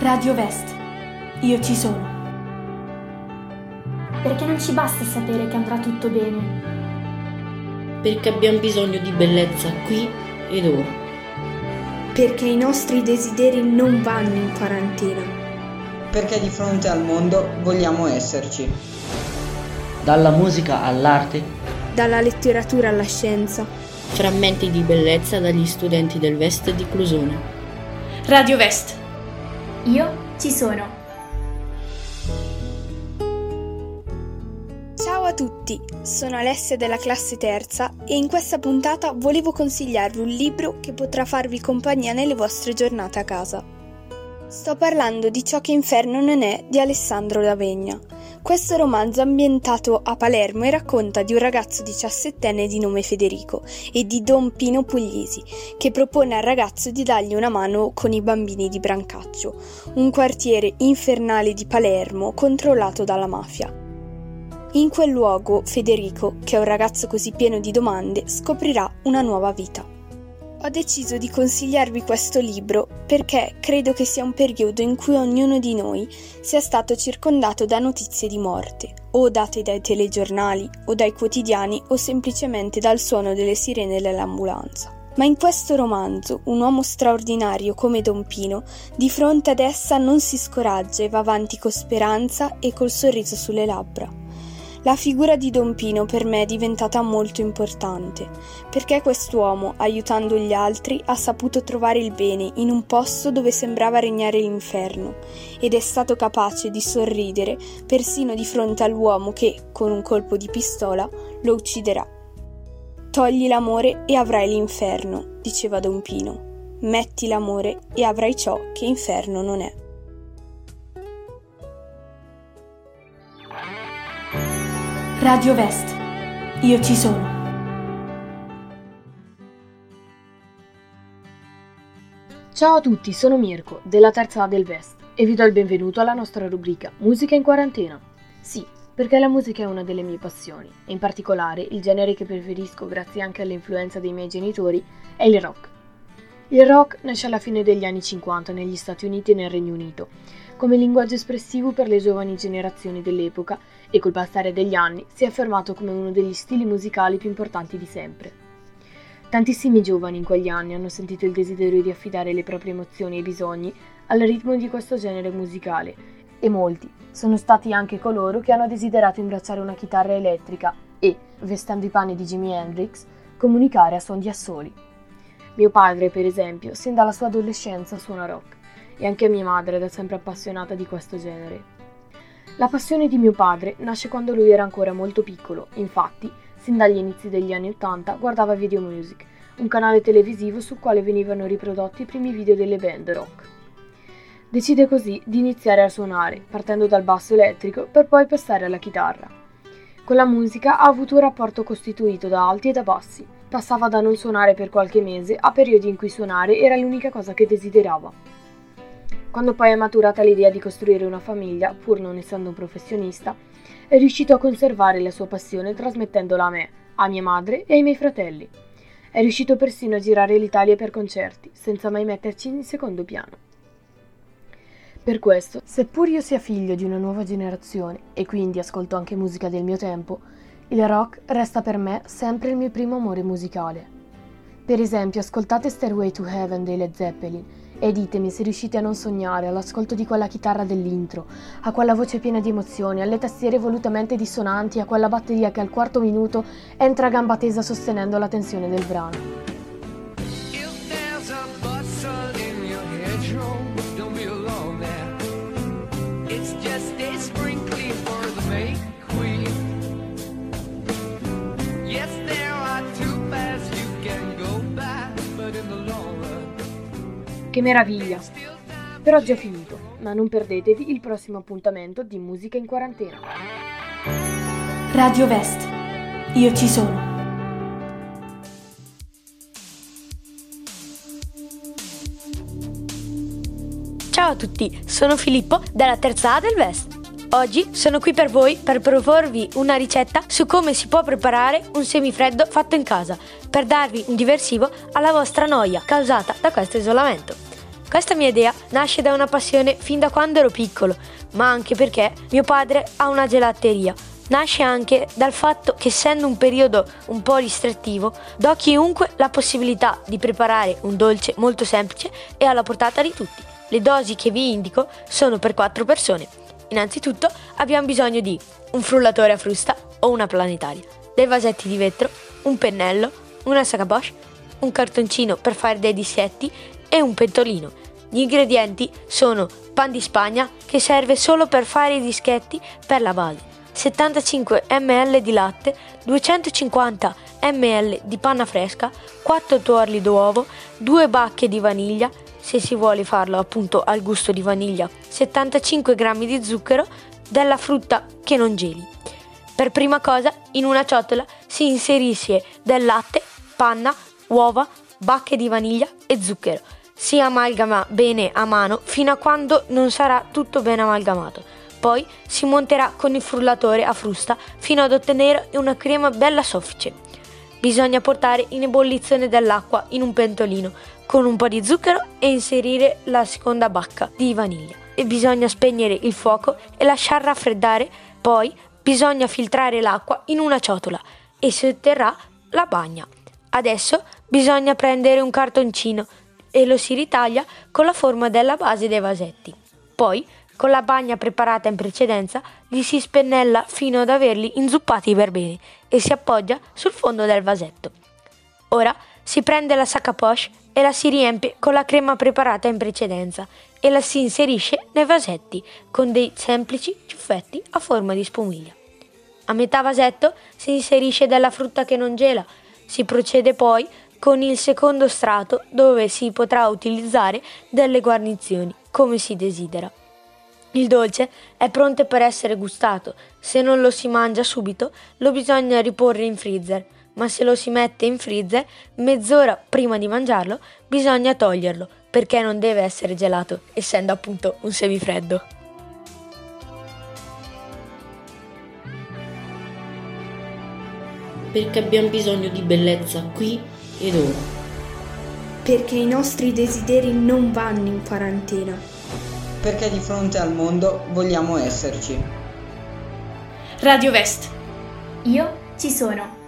Radio Vest. Io ci sono. Perché non ci basta sapere che andrà tutto bene. Perché abbiamo bisogno di bellezza qui ed ora. Perché i nostri desideri non vanno in quarantena. Perché di fronte al mondo vogliamo esserci. Dalla musica all'arte. Dalla letteratura alla scienza. Frammenti di bellezza dagli studenti del Vest di Clusone. Radio Vest. Io ci sono. Ciao a tutti, sono Alessia della classe terza e in questa puntata volevo consigliarvi un libro che potrà farvi compagnia nelle vostre giornate a casa. Sto parlando di Ciò che inferno non è di Alessandro D'Avegna. Questo romanzo ambientato a Palermo e racconta di un ragazzo diciassettenne di nome Federico e di Don Pino Puglisi, che propone al ragazzo di dargli una mano con i bambini di Brancaccio, un quartiere infernale di Palermo controllato dalla mafia. In quel luogo Federico, che è un ragazzo così pieno di domande, scoprirà una nuova vita. Ho deciso di consigliarvi questo libro perché credo che sia un periodo in cui ognuno di noi sia stato circondato da notizie di morte, o date dai telegiornali, o dai quotidiani, o semplicemente dal suono delle sirene dell'ambulanza. Ma in questo romanzo un uomo straordinario come Don Pino di fronte ad essa non si scoraggia e va avanti con speranza e col sorriso sulle labbra. La figura di Don Pino per me è diventata molto importante, perché quest'uomo, aiutando gli altri, ha saputo trovare il bene in un posto dove sembrava regnare l'inferno, ed è stato capace di sorridere persino di fronte all'uomo che, con un colpo di pistola, lo ucciderà. Togli l'amore e avrai l'inferno, diceva Don Pino. Metti l'amore e avrai ciò che inferno non è. Radio Vest. Io ci sono. Ciao a tutti, sono Mirko, della terza A del Vest, e vi do il benvenuto alla nostra rubrica Musica in quarantena. Sì, perché la musica è una delle mie passioni, e in particolare il genere che preferisco grazie anche all'influenza dei miei genitori è il rock. Il rock nasce alla fine degli anni 50 negli Stati Uniti e nel Regno Unito, come linguaggio espressivo per le giovani generazioni dell'epoca e col passare degli anni si è affermato come uno degli stili musicali più importanti di sempre. Tantissimi giovani in quegli anni hanno sentito il desiderio di affidare le proprie emozioni e bisogni al ritmo di questo genere musicale e molti sono stati anche coloro che hanno desiderato imbracciare una chitarra elettrica e, vestendo i panni di Jimi Hendrix, comunicare a suon di assoli. Mio padre, per esempio, sin dalla sua adolescenza suona rock e anche mia madre è da sempre appassionata di questo genere. La passione di mio padre nasce quando lui era ancora molto piccolo, infatti, sin dagli inizi degli anni Ottanta guardava Video Music, un canale televisivo sul quale venivano riprodotti i primi video delle band rock. Decide così di iniziare a suonare, partendo dal basso elettrico per poi passare alla chitarra. Con la musica ha avuto un rapporto costituito da alti e da bassi. Passava da non suonare per qualche mese a periodi in cui suonare era l'unica cosa che desiderava. Quando poi è maturata l'idea di costruire una famiglia, pur non essendo un professionista, è riuscito a conservare la sua passione trasmettendola a me, a mia madre e ai miei fratelli. È riuscito persino a girare l'Italia per concerti, senza mai metterci in secondo piano. Per questo, seppur io sia figlio di una nuova generazione e quindi ascolto anche musica del mio tempo, il rock resta per me sempre il mio primo amore musicale. Per esempio, ascoltate Stairway to Heaven dei Led Zeppelin e ditemi se riuscite a non sognare all'ascolto di quella chitarra dell'intro, a quella voce piena di emozioni, alle tastiere volutamente dissonanti, a quella batteria che al quarto minuto entra a gamba tesa sostenendo la tensione del brano. Che meraviglia! Per oggi ho finito, ma non perdetevi il prossimo appuntamento di Musica in Quarantena. Radio Vest. Io ci sono. Ciao a tutti, sono Filippo della terza A del Vest. Oggi sono qui per voi per proporvi una ricetta su come si può preparare un semifreddo fatto in casa per darvi un diversivo alla vostra noia causata da questo isolamento. Questa mia idea nasce da una passione fin da quando ero piccolo, ma anche perché mio padre ha una gelateria. Nasce anche dal fatto che essendo un periodo un po' ristrettivo, do a chiunque la possibilità di preparare un dolce molto semplice e alla portata di tutti. Le dosi che vi indico sono per 4 persone. Innanzitutto abbiamo bisogno di un frullatore a frusta o una planetaria, dei vasetti di vetro, un pennello, una sacca Bosch, un cartoncino per fare dei dissetti e un pentolino. Gli ingredienti sono pan di spagna che serve solo per fare i dischetti per la base, 75 ml di latte, 250 ml di panna fresca, 4 tuorli d'uovo, 2 bacche di vaniglia, se si vuole farlo appunto al gusto di vaniglia, 75 g di zucchero, della frutta che non geli. Per prima cosa in una ciotola si inserisce del latte, panna, uova, bacche di vaniglia e zucchero si amalgama bene a mano fino a quando non sarà tutto ben amalgamato. Poi si monterà con il frullatore a frusta fino ad ottenere una crema bella soffice. Bisogna portare in ebollizione dell'acqua in un pentolino con un po' di zucchero e inserire la seconda bacca di vaniglia. E bisogna spegnere il fuoco e lasciar raffreddare. Poi bisogna filtrare l'acqua in una ciotola e si otterrà la bagna. Adesso bisogna prendere un cartoncino e lo si ritaglia con la forma della base dei vasetti. Poi, con la bagna preparata in precedenza, li si spennella fino ad averli inzuppati per bene e si appoggia sul fondo del vasetto. Ora si prende la sacca poche e la si riempie con la crema preparata in precedenza e la si inserisce nei vasetti con dei semplici ciuffetti a forma di spumiglia. A metà vasetto si inserisce della frutta che non gela. Si procede poi con il secondo strato dove si potrà utilizzare delle guarnizioni come si desidera. Il dolce è pronto per essere gustato, se non lo si mangia subito lo bisogna riporre in freezer, ma se lo si mette in freezer mezz'ora prima di mangiarlo bisogna toglierlo perché non deve essere gelato, essendo appunto un semifreddo. Perché abbiamo bisogno di bellezza qui ed ora. Perché i nostri desideri non vanno in quarantena. Perché di fronte al mondo vogliamo esserci. Radio Vest. Io ci sono.